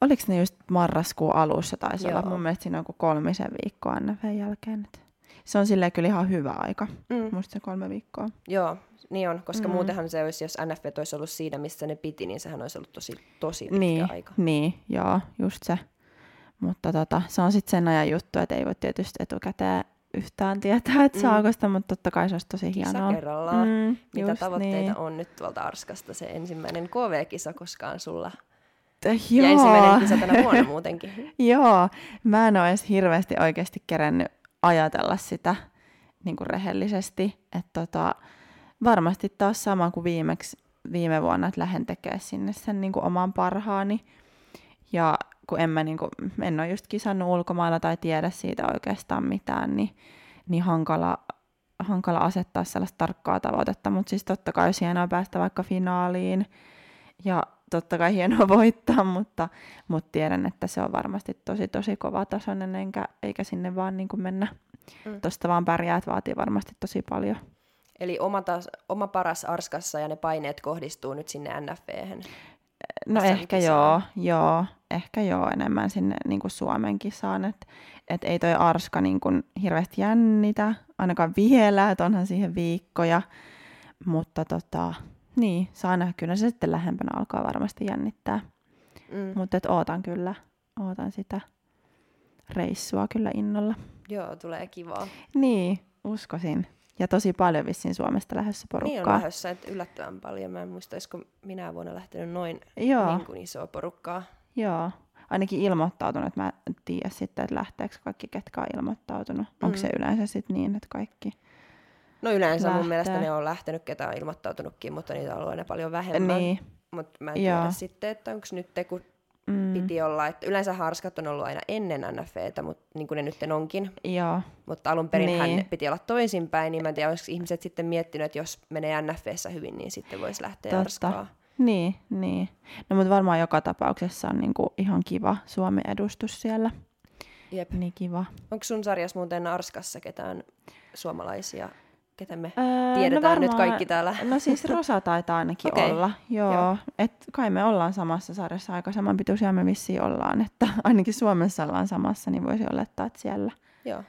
Oliko ne just marraskuun alussa taisi Joo. olla? Mun mielestä siinä on kuin kolmisen viikkoa NFn jälkeen. Se on silleen kyllä ihan hyvä aika, mm. musta se kolme viikkoa. Joo, niin on, koska mm. muutenhan se olisi, jos NF olisi ollut siinä, missä ne piti, niin sehän olisi ollut tosi, tosi pitkä niin, aika. Niin, joo, just se. Mutta tota, se on sitten sen ajan juttu, että ei voi tietysti etukäteen yhtään tietää, että mm. saako sitä, mutta totta kai se olisi tosi Kisa hienoa. kerrallaan. Mm, Mitä tavoitteita niin. on nyt tuolta Arskasta se ensimmäinen KV-kisa koskaan sulla? T- joo. Ja ensimmäinen kisa tänä vuonna muutenkin. joo, mä en ole edes hirveästi oikeasti kerännyt ajatella sitä niin kuin rehellisesti. Että tota, varmasti taas sama kuin viimeksi viime vuonna, että lähden tekemään sinne sen niin kuin oman parhaani. Ja kun en, mä niinku, en ole just kisannut ulkomailla tai tiedä siitä oikeastaan mitään, niin, niin hankala, hankala asettaa sellaista tarkkaa tavoitetta, mutta siis totta kai olisi hienoa päästä vaikka finaaliin ja totta kai hienoa voittaa, mutta, mutta tiedän, että se on varmasti tosi tosi kova tasoinen, enkä, eikä sinne vaan niin kuin mennä mm. tuosta vaan pärjää, että vaatii varmasti tosi paljon. Eli oma, tas, oma paras Arskassa ja ne paineet kohdistuu nyt sinne NFV-hän? No ehkä joo, joo, ehkä joo enemmän sinne niin kuin Suomen kisaan, että et ei toi Arska niin kuin hirveästi jännitä, ainakaan vielä, että onhan siihen viikkoja, mutta tota, niin, saa nähdä. Kyllä se sitten lähempänä alkaa varmasti jännittää. Mm. Mutta ootan kyllä, ootan sitä reissua kyllä innolla. Joo, tulee kivaa. Niin, uskoisin. Ja tosi paljon vissiin Suomesta lähdössä porukkaa. Niin on lähdössä, että yllättävän paljon. Mä en muista, olisiko minä vuonna lähtenyt noin Joo, niin kuin isoa porukkaa. Joo. Ainakin ilmoittautunut. Mä en tiedä sitten, että lähteekö kaikki, ketkä on ilmoittautunut. Mm. Onko se yleensä sitten niin, että kaikki? No yleensä mun Lähtee. mielestä ne on lähtenyt, ketä on ilmoittautunutkin, mutta niitä on ollut aina paljon vähemmän. Niin, Mutta mä en Joo. tiedä sitten, että onko nyt, kun mm, piti olla, että yleensä harskat on ollut aina ennen NFVtä, mutta niin kuin ne nyt onkin. joo. Mutta alun perin Niin. hän piti olla toisinpäin, niin mä en tiedä, olisiko ihmiset sitten miettinyt, että jos menee NFVssä hyvin, niin sitten voisi lähteä Totta. harskaa. Niin, niin. No mutta varmaan joka tapauksessa on niinku ihan kiva Suomen edustus siellä. Jep. Niin kiva. Onko sun sarjassa muuten Arskassa ketään suomalaisia, ketä me Öö, tiedetään nyt kaikki täällä? No siis Rosa taitaa ainakin Okei, olla. Joo. joo. Et kai me ollaan samassa sarjassa aika samanpituisia me vissiin ollaan. Että ainakin Suomessa ollaan samassa, niin voisi olettaa, että siellä. Joo.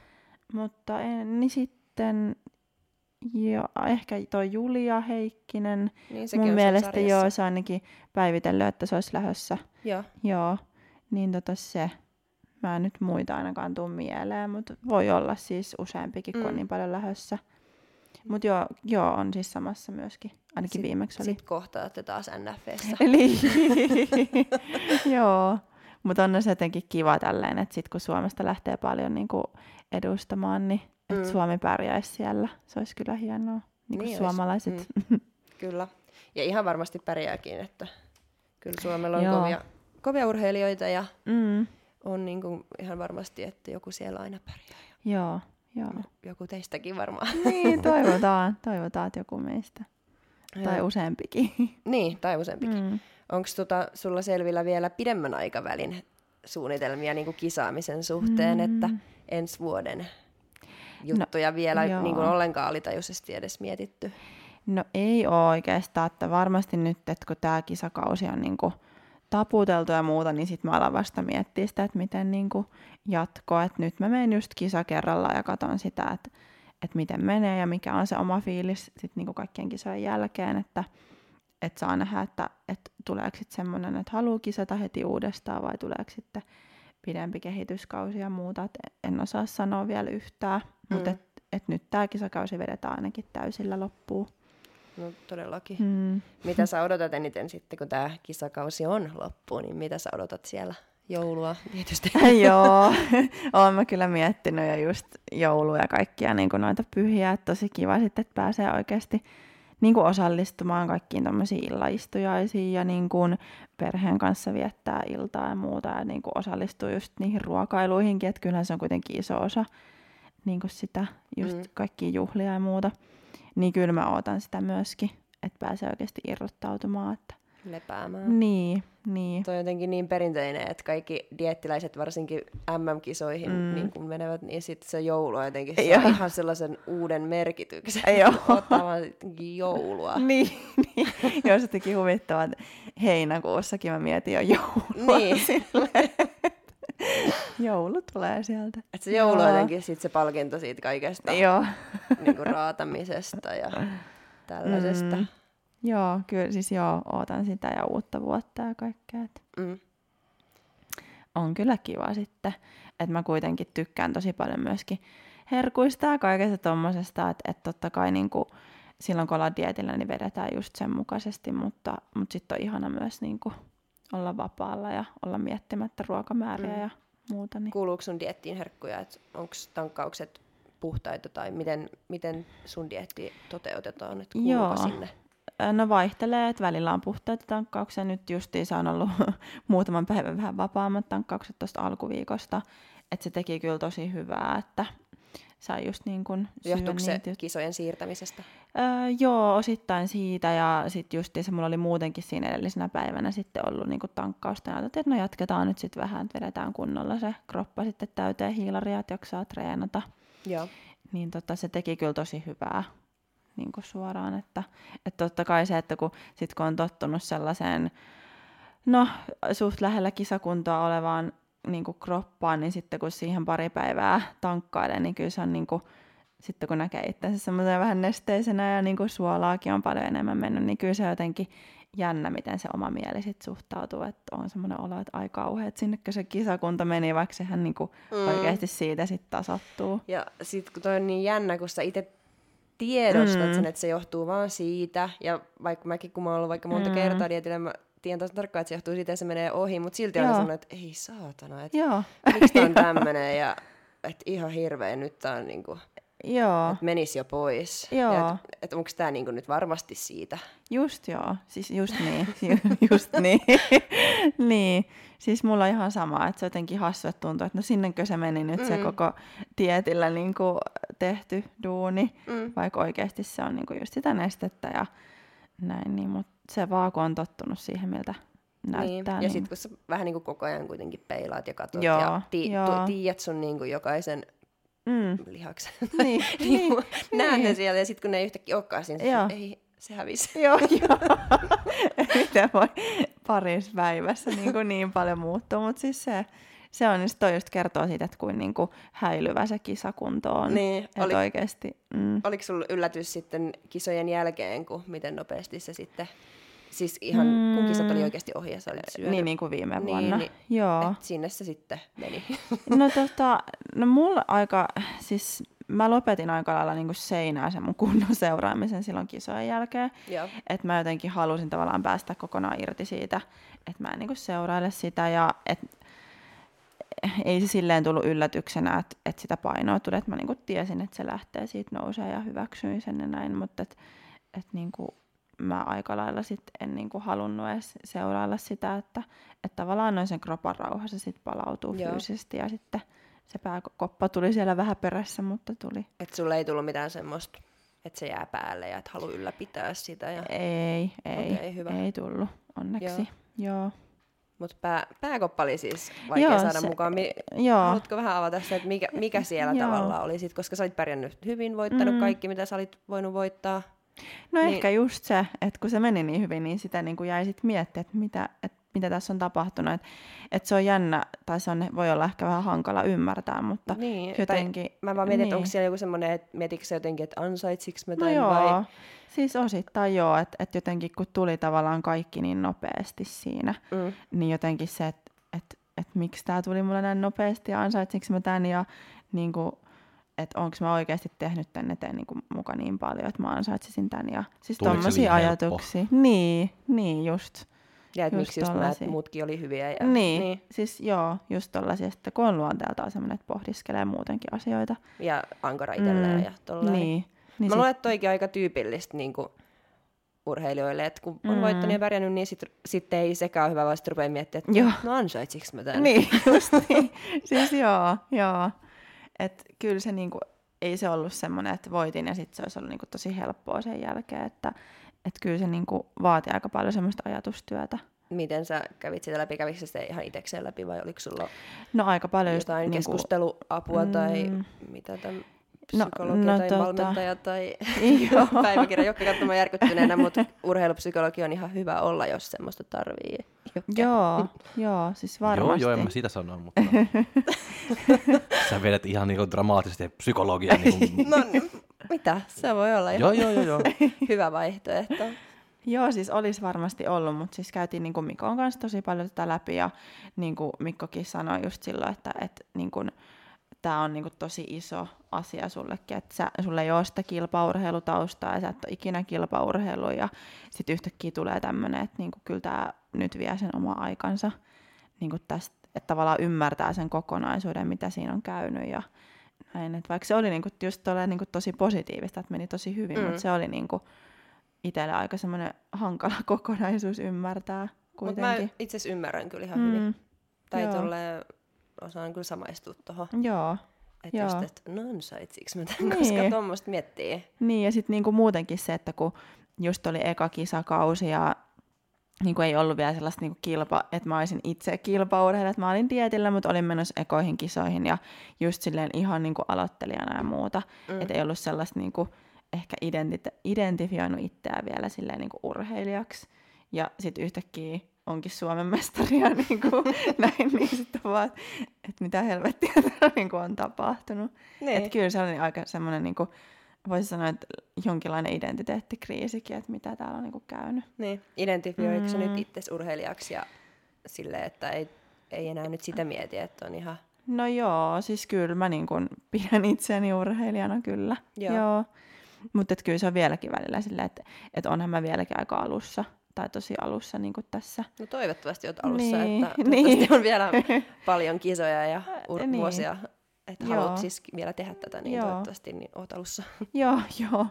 Mutta en, niin sitten jo, ehkä tuo Julia Heikkinen. Niin sekin Mun on mielestä sarjassa. joo, se ainakin päivitellyt, että se olisi lähdössä. Joo. Joo, niin tota se. Mä en nyt muita ainakaan tuu mieleen, mutta voi olla siis useampikin, kun on Mm. niin paljon lähössä. Mutta joo, joo, on siis samassa myöskin. Ainakin Sit- viimeksi oli. Sitten kohtaatte taas NFVssä. Eli joo, mutta on se jotenkin kiva tälleen, että sit kun Suomesta lähtee paljon niinku edustamaan, niin että Mm. Suomi pärjäisi siellä. Se olisi kyllä hienoa. Niin kuin Niin suomalaiset. Kyllä. Ja ihan varmasti pärjääkin, että kyllä Suomella on Joo. kovia, kovia urheilijoita ja Mm, on niin kuin ihan varmasti, että joku siellä aina pärjää. joo, joo. Joku teistäkin varmaan. Niin, toivotaan, toivotaan, että joku meistä. Tai Joo. useampikin. Niin, tai useampikin. Mm. Onko tota, sulla selvillä vielä pidemmän aikavälin suunnitelmia niin kuin kisaamisen suhteen, mm. että ensi vuoden juttuja vielä joo. niin kuin ollenkaan alitajuisesti edes mietitty? No ei ole oikeastaan, että varmasti nyt, että kun tämä kisakausi on niinku taputeltu ja muuta, niin sitten mä alan vasta miettiä sitä, että miten niinku jatko. Et nyt mä menen just kisa kerralla ja katson sitä, että, että miten menee ja mikä on se oma fiilis sit niinku kaikkien kisojen jälkeen, että, että saa nähdä, että, että tuleeko sitten semmoinen, että haluaa kisata heti uudestaan vai tuleeko sitten pidempi kehityskausi ja muuta. Et en osaa sanoa vielä yhtään, Mm. mutta et, et nyt tämä kisakausi vedetään ainakin täysillä loppuun. No todellakin. Mm. Mitä sä odotat eniten sitten, kun tämä kisakausi on loppuun, niin mitä sä odotat siellä? Joulua tietysti. Joo, oon mä kyllä miettinyt jo just joulua ja kaikkia niin noita pyhiä, että tosi kiva sitten, että pääsee oikeasti niin kuin osallistumaan kaikkiin tämmöisiin illaistujaisiin ja niin kuin perheen kanssa viettää iltaa ja muuta ja niin kuin osallistuu just niihin ruokailuihinkin, että kyllähän se on kuitenkin iso osa niin kuin sitä just Mm. kaikkia juhlia ja muuta. Niin kyllä mä ootan sitä myöskin, että pääsee oikeasti irrottautumaan. Että... Lepäämään. Niin, niin. Tuo on jotenkin niin perinteinen, että kaikki diettiläiset varsinkin MM-kisoihin mm. Niin kun menevät, niin sitten se joulu on jotenkin saa Joo. ihan sellaisen uuden merkityksen. Joo. Ottaa vaan joulua. Niin, niin. Joo, se teki huvittavaa, että heinäkuussakin mä mietin jo joulua. Niin. Joulu tulee sieltä. Että se joulu on jotenkin sit se palkinto siitä kaikesta Joo. niin kuin raatamisesta ja tällaisesta. Mm. Joo, kyllä siis joo, ootan sitä ja uutta vuotta ja kaikkea. Et Mm. on kyllä kiva sitten, että mä kuitenkin tykkään tosi paljon myöskin herkuista ja kaikesta tommosesta, että et totta kai niinku, silloin kun ollaan dietillä, niin vedetään just sen mukaisesti, mutta, mutta sitten on ihana myös niinku olla vapaalla ja olla miettimättä ruokamääriä Mm. ja muuta. Niin. Kuuluuko sun diettiin herkkuja, että onko tankkaukset puhtaita tai miten, miten sun dietti toteutetaan, että kuuluuko Joo. sinne? No vaihtelee, että välillä on puhtaita tankkauksia. Nyt justiinsa on ollut muutaman päivän vähän vapaammat tankkaukset tuosta alkuviikosta. Että se teki kyllä tosi hyvää, että sai just niin kuin Johtuuko se kisojen siirtämisestä? Öö, joo, osittain siitä ja sitten justiinsa mulla oli muutenkin siinä edellisenä päivänä sitten ollut niinku tankkausta ja ajateltiin, että no jatketaan nyt sitten vähän, että vedetään kunnolla se kroppa sitten täyteen hiilaria, että jaksaa treenata. Joo. Niin tota, se teki kyllä tosi hyvää niin kuin suoraan, että, että totta kai se, että kun, sit kun on tottunut sellaiseen, no suht lähellä kisakuntoa olevaan niin kuin kroppaan, niin sitten kun siihen pari päivää tankkailee, niin kyllä se on niin kuin, sitten kun näkee itsensä semmoisena vähän nesteisenä ja niin kuin suolaakin on paljon enemmän mennyt, niin kyllä se jotenkin jännä, miten se oma mieli sit suhtautuu, että on semmoinen olo, että ai kauhea, että sinnekö se kisakunta meni, vaikka sehän niinku mm. oikeasti siitä sitten tasottuu. Ja sitten kun toi on niin jännä, kun sä itse tiedostat mm. sen, että se johtuu vaan siitä, ja vaikka mäkin, kun mä oon ollut vaikka monta mm. kertaa dietillä, mä tiedän tosi tarkkaan, että se johtuu siitä, että se menee ohi, mutta silti on sellainen, että ei saatana, että miksi tää on tämmönen, ja että ihan hirveä, nyt tää on niinku... Joo. Että menisi jo pois. Joo. Ja et, et onko tämä niinku nyt varmasti siitä? Just joo, siis just niin, just niin. niin. Siis mulla on ihan sama, että se jotenkin hassu, että tuntuu, että no sinnekö se meni nyt mm. se koko tietillä niinku tehty duuni, mm. vaikka oikeasti se on niinku just sitä nestettä ja näin, niin, mutta se vaan kun on tottunut siihen, miltä näyttää. Niin. Ja niin... sitten kun sä vähän niin kuin koko ajan kuitenkin peilaat ja katsot joo, ja ti- joo. tiedät sun niin kuin jokaisen mm. lihaksen. Niin, niin, niin, näen niin. ne siellä ja sitten kun ne ei yhtäkkiä olekaan siinä, joo. ei, se hävisi. Joo, joo. Miten voi parissa päivässä niin, kuin niin paljon muuttua, mutta siis se, se on, niin toi just kertoo siitä, että kuin niinku häilyvä se kisakunto on. Niin, oli, oikeasti, mm. Oliko sulla yllätys sitten kisojen jälkeen, kun miten nopeasti se sitten Siis ihan, mm. kun kisat oli oikeasti ohi ja sä olit syönyt. Niin, niin kuin viime niin, vuonna. Niin, Joo. Et sinne se sitten meni. no tota, no mulla aika, siis mä lopetin aika lailla niin seinää sen mun kunnon seuraamisen silloin kisojen jälkeen. Että mä jotenkin halusin tavallaan päästä kokonaan irti siitä, että mä en niin seuraile sitä ja et, ei se silleen tullut yllätyksenä, että, että sitä painoa tuli, että mä niin tiesin, että se lähtee siitä nousee ja hyväksyin sen ja näin, mutta että et niin kuin mä aika lailla sit en niinku halunnut edes seurailla sitä, että, että tavallaan noin sen kropan rauha se sit palautuu Joo. fyysisesti ja sitten se pääkoppa tuli siellä vähän perässä, mutta tuli. Että sulle ei tullut mitään semmoista, että se jää päälle ja että halua ylläpitää sitä? Ja... Ei, ei, okay, hyvä. ei tullut onneksi. Joo. Joo. Mutta pää, pääkoppa oli siis vaikea joo, saada se, mukaan. Mi- joo. Haluatko vähän avata sitä, että mikä, mikä siellä tavallaan oli? Sit, koska sä olit pärjännyt hyvin, voittanut mm. kaikki, mitä sä olit voinut voittaa. No niin. ehkä just se, että kun se meni niin hyvin, niin sitä niin kuin jäi sitten miettiä, että mitä, että mitä tässä on tapahtunut. Että et se on jännä, tai se on, voi olla ehkä vähän hankala ymmärtää, mutta niin, jotenkin... Mä vaan mietin, niin. että onko siellä joku semmoinen, että mietitkö se jotenkin, että ansaitsiks mä no tämän no joo, vai... siis osittain joo, että et jotenkin kun tuli tavallaan kaikki niin nopeasti siinä, mm. niin jotenkin se, että et, et miksi tämä tuli mulle näin nopeasti ja ansaitsinko mä tämän ja niin kuin, että onko mä oikeasti tehnyt tän eteen niin muka niin paljon, että mä ansaitsisin tän. Ja siis tommosia ajatuksia. Niin, niin just. Ja että miksi just että muutkin oli hyviä. Ja, niin, niin, siis joo, just tollasia, että kun on luonteeltaan semmoinen, että pohdiskelee muutenkin asioita. Ja ankara itselleen mm, ja tolleen. Niin. niin mä luulen, että toikin aika tyypillistä niin kuin urheilijoille, että kun on mm. voittanut ja pärjännyt, niin sitten sit ei sekään hyvä, vaan sitten rupeaa miettimään, että joo. no ansaitsiks mä tämän? Niin, just niin. siis joo, joo. Että kyllä se niinku, ei se ollut semmoinen, että voitin ja sitten se olisi ollut niinku tosi helppoa sen jälkeen, että et kyllä se niinku vaati aika paljon semmoista ajatustyötä. Miten sä kävit sitä läpi? Kävikö se ihan itsekseen läpi vai oliko sulla no, aika paljon jotain just, niinku, keskusteluapua mm, tai mitä tämän psykologi no, no, tai tota... valmentaja tai päiväkirja Jokka katsomaan järkyttyneenä, mutta urheilupsykologi on ihan hyvä olla, jos semmoista tarvii. Joo, joo, siis varmasti. Joo, joo, en mä sitä sano, mutta sä vedät ihan niinku dramaattisesti psykologia. Niinku... no niin, mitä? Se voi olla joo, joo, joo, joo. hyvä vaihtoehto. Joo, siis olisi varmasti ollut, mutta siis käytiin niin kuin Mikon kanssa tosi paljon tätä läpi ja niin kuin Mikkokin sanoi just silloin, että, että niin kuin, tämä on niinku tosi iso asia sullekin, että sä, sulle ei ole sitä kilpaurheilutaustaa ja sä et ole ikinä kilpaurheilu ja sitten yhtäkkiä tulee tämmöinen, että niinku, kyllä tämä nyt vie sen oma aikansa niinku tästä, että tavallaan ymmärtää sen kokonaisuuden, mitä siinä on käynyt ja näin. Et vaikka se oli niinku just niinku tosi positiivista, että meni tosi hyvin, mm. mutta se oli niinku itselle aika semmoinen hankala kokonaisuus ymmärtää kuitenkin. Mutta mä itse asiassa ymmärrän kyllä ihan mm. hyvin. Tai tolleen osaan kyllä samaistua tuohon. Joo. Että just, että no ansaitsiks mä tämän, niin. koska tuommoista miettii. Niin, ja sitten niinku muutenkin se, että kun just oli eka kisakausi ja niin kuin ei ollut vielä sellaista niin kuin kilpa, että mä olisin itse kilpaurheilija, että mä olin dietillä, mutta olin menossa ekoihin kisoihin ja just silleen ihan niin kuin aloittelijana ja muuta. Mm. Että ei ollut sellaista niin kuin, ehkä identite- identifioinut itseään vielä silleen niin kuin urheilijaksi. Ja sitten yhtäkkiä onkin Suomen mestari ja niin kuin, näin, niin sitten vaan, että et mitä helvettiä täällä niin kuin on tapahtunut. Niin. Että kyllä se oli aika semmoinen, niin kuin, voisi sanoa, että jonkinlainen identiteettikriisikin, että mitä täällä on niin kuin käynyt. Niin, identifioiko mm. Nyt itse urheilijaksi ja silleen, että ei, ei enää nyt sitä mieti, että on ihan... No joo, siis kyllä mä niin kuin pidän itseäni urheilijana kyllä. Joo. joo. Mutta kyllä se on vieläkin välillä silleen, että et onhan mä vieläkin aika alussa, tai tosi alussa niin kuin tässä. No toivottavasti olet alussa, Niin, että toivottavasti niin. on vielä paljon kisoja ja ur- Niin. vuosia, että Joo. haluat siis vielä tehdä tätä, niin Joo. toivottavasti niin oot alussa. joo, joo.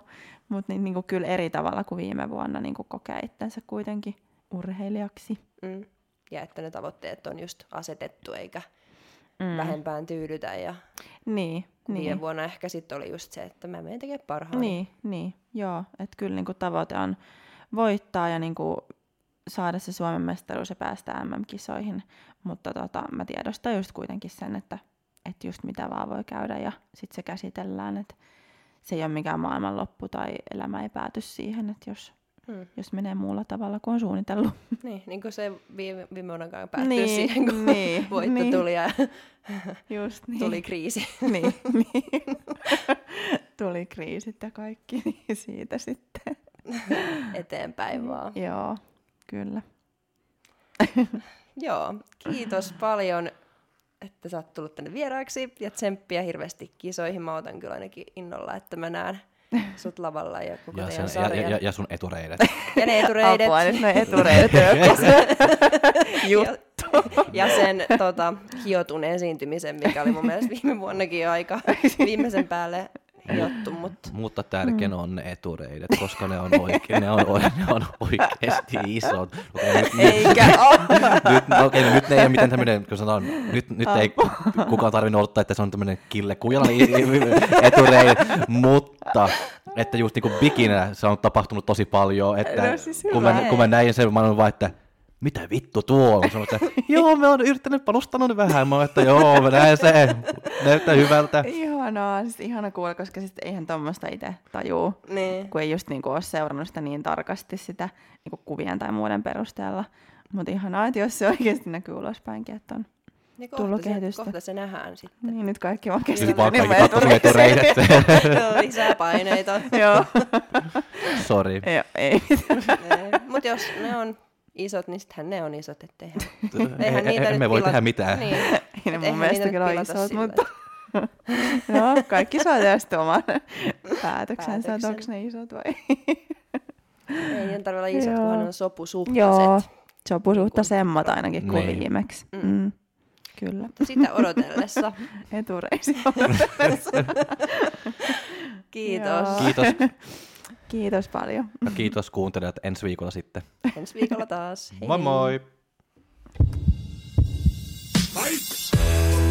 Mutta niin, niin kuin kyllä eri tavalla kuin viime vuonna niin kuin kokee itsensä kuitenkin urheilijaksi. Mm. Ja että ne tavoitteet on just asetettu eikä Mm. vähempään tyydytä. Ja Niin, niin. viime vuonna ehkä sitten oli just se, että mä menen tekemään parhaani. Niin, niin, joo. Että kyllä niin kuin tavoite on voittaa ja niin kuin saada se Suomen mestaruus ja päästä MM-kisoihin. Mutta tota, mä tiedostan just kuitenkin sen, että, että just mitä vaan voi käydä ja sitten se käsitellään, että se ei ole mikään maailmanloppu tai elämä ei pääty siihen, että jos, Mm. jos menee muulla tavalla kuin on suunnitellut. Niin, niin kuin se viime, viime vuonna päättyi Niin, siihen, kun niin, voitto niin. tuli ja Just niin. tuli kriisi. niin, niin. Tuli kriisit ja kaikki, niin siitä sitten. eteenpäin vaan. Joo, kyllä. Joo, kiitos paljon, että sä oot tullut tänne vieraaksi ja tsemppiä hirveästi kisoihin. Mä otan kyllä ainakin innolla, että mä näen sut lavalla ja koko Ja, teidän sen, ja, ja, ja sun etureidet. ja ne etureidet. Apua, nyt ne etureidet juttu. ja sen tota, hiotun esiintymisen, mikä oli mun mielestä viime vuonnakin jo aika viimeisen päälle hiottu, mutta Mutta tärkein on ne etureidet, koska ne on, oike- ne on, oike- ne on oikeasti isot. Okei, nyt, nyt, Eikä ole. nyt, no, okei, nyt ne ei ole mitään tämmöinen, kun sanotaan, nyt, nyt ei kukaan tarvinnut odottaa, että se on tämmöinen kille kujala etureidet, mutta että just niin kuin bikinä se on tapahtunut tosi paljon, että No siis kun, mä, kun mä näin sen, mä olin vaan, että mitä vittu tuo on? Sanoin, että joo, me on yrittänyt panostanut vähän. Mä että joo, mä näen se. Näyttää hyvältä. Ihanaa, siis ihana kuulla, koska sitten eihän tuommoista itse tajuu, niin. kun ei just niinku ole seurannut sitä niin tarkasti sitä niinku kuvien tai muiden perusteella. Mutta ihanaa, että jos se oikeasti näkyy ulospäinkin, että on. Ja Tullut kohta, se, kehitystä. kohta se nähdään sitten. Niin, nyt kaikki vaan Nyt keskittyy vaan niin etureidet. Lisää paineita. Joo, Sori. ei, ei. Mutta jos ne on isot, niin sittenhän ne on isot, ettei eihän niitä Emme nyt voi tehdä mitään. Niin. Ei ne mun mielestä kyllä pilata isot, mutta no, kaikki saa tehdä sitten oman päätöksensä, että Päätöksen. onko ne isot vai Ei ne tarvitse olla isot, Joo. kunhan on sopusuhtaiset. Joo, sopusuhta semmat ainakin kuin Niin. viimeksi. Mm. Mm. Kyllä, Sitä odotellessa. etureisi. Kiitos. Joo. Kiitos. Kiitos paljon. Ja kiitos kuuntelijat ensi viikolla sitten. Ensi viikolla taas. Hei. Moi moi! Fight!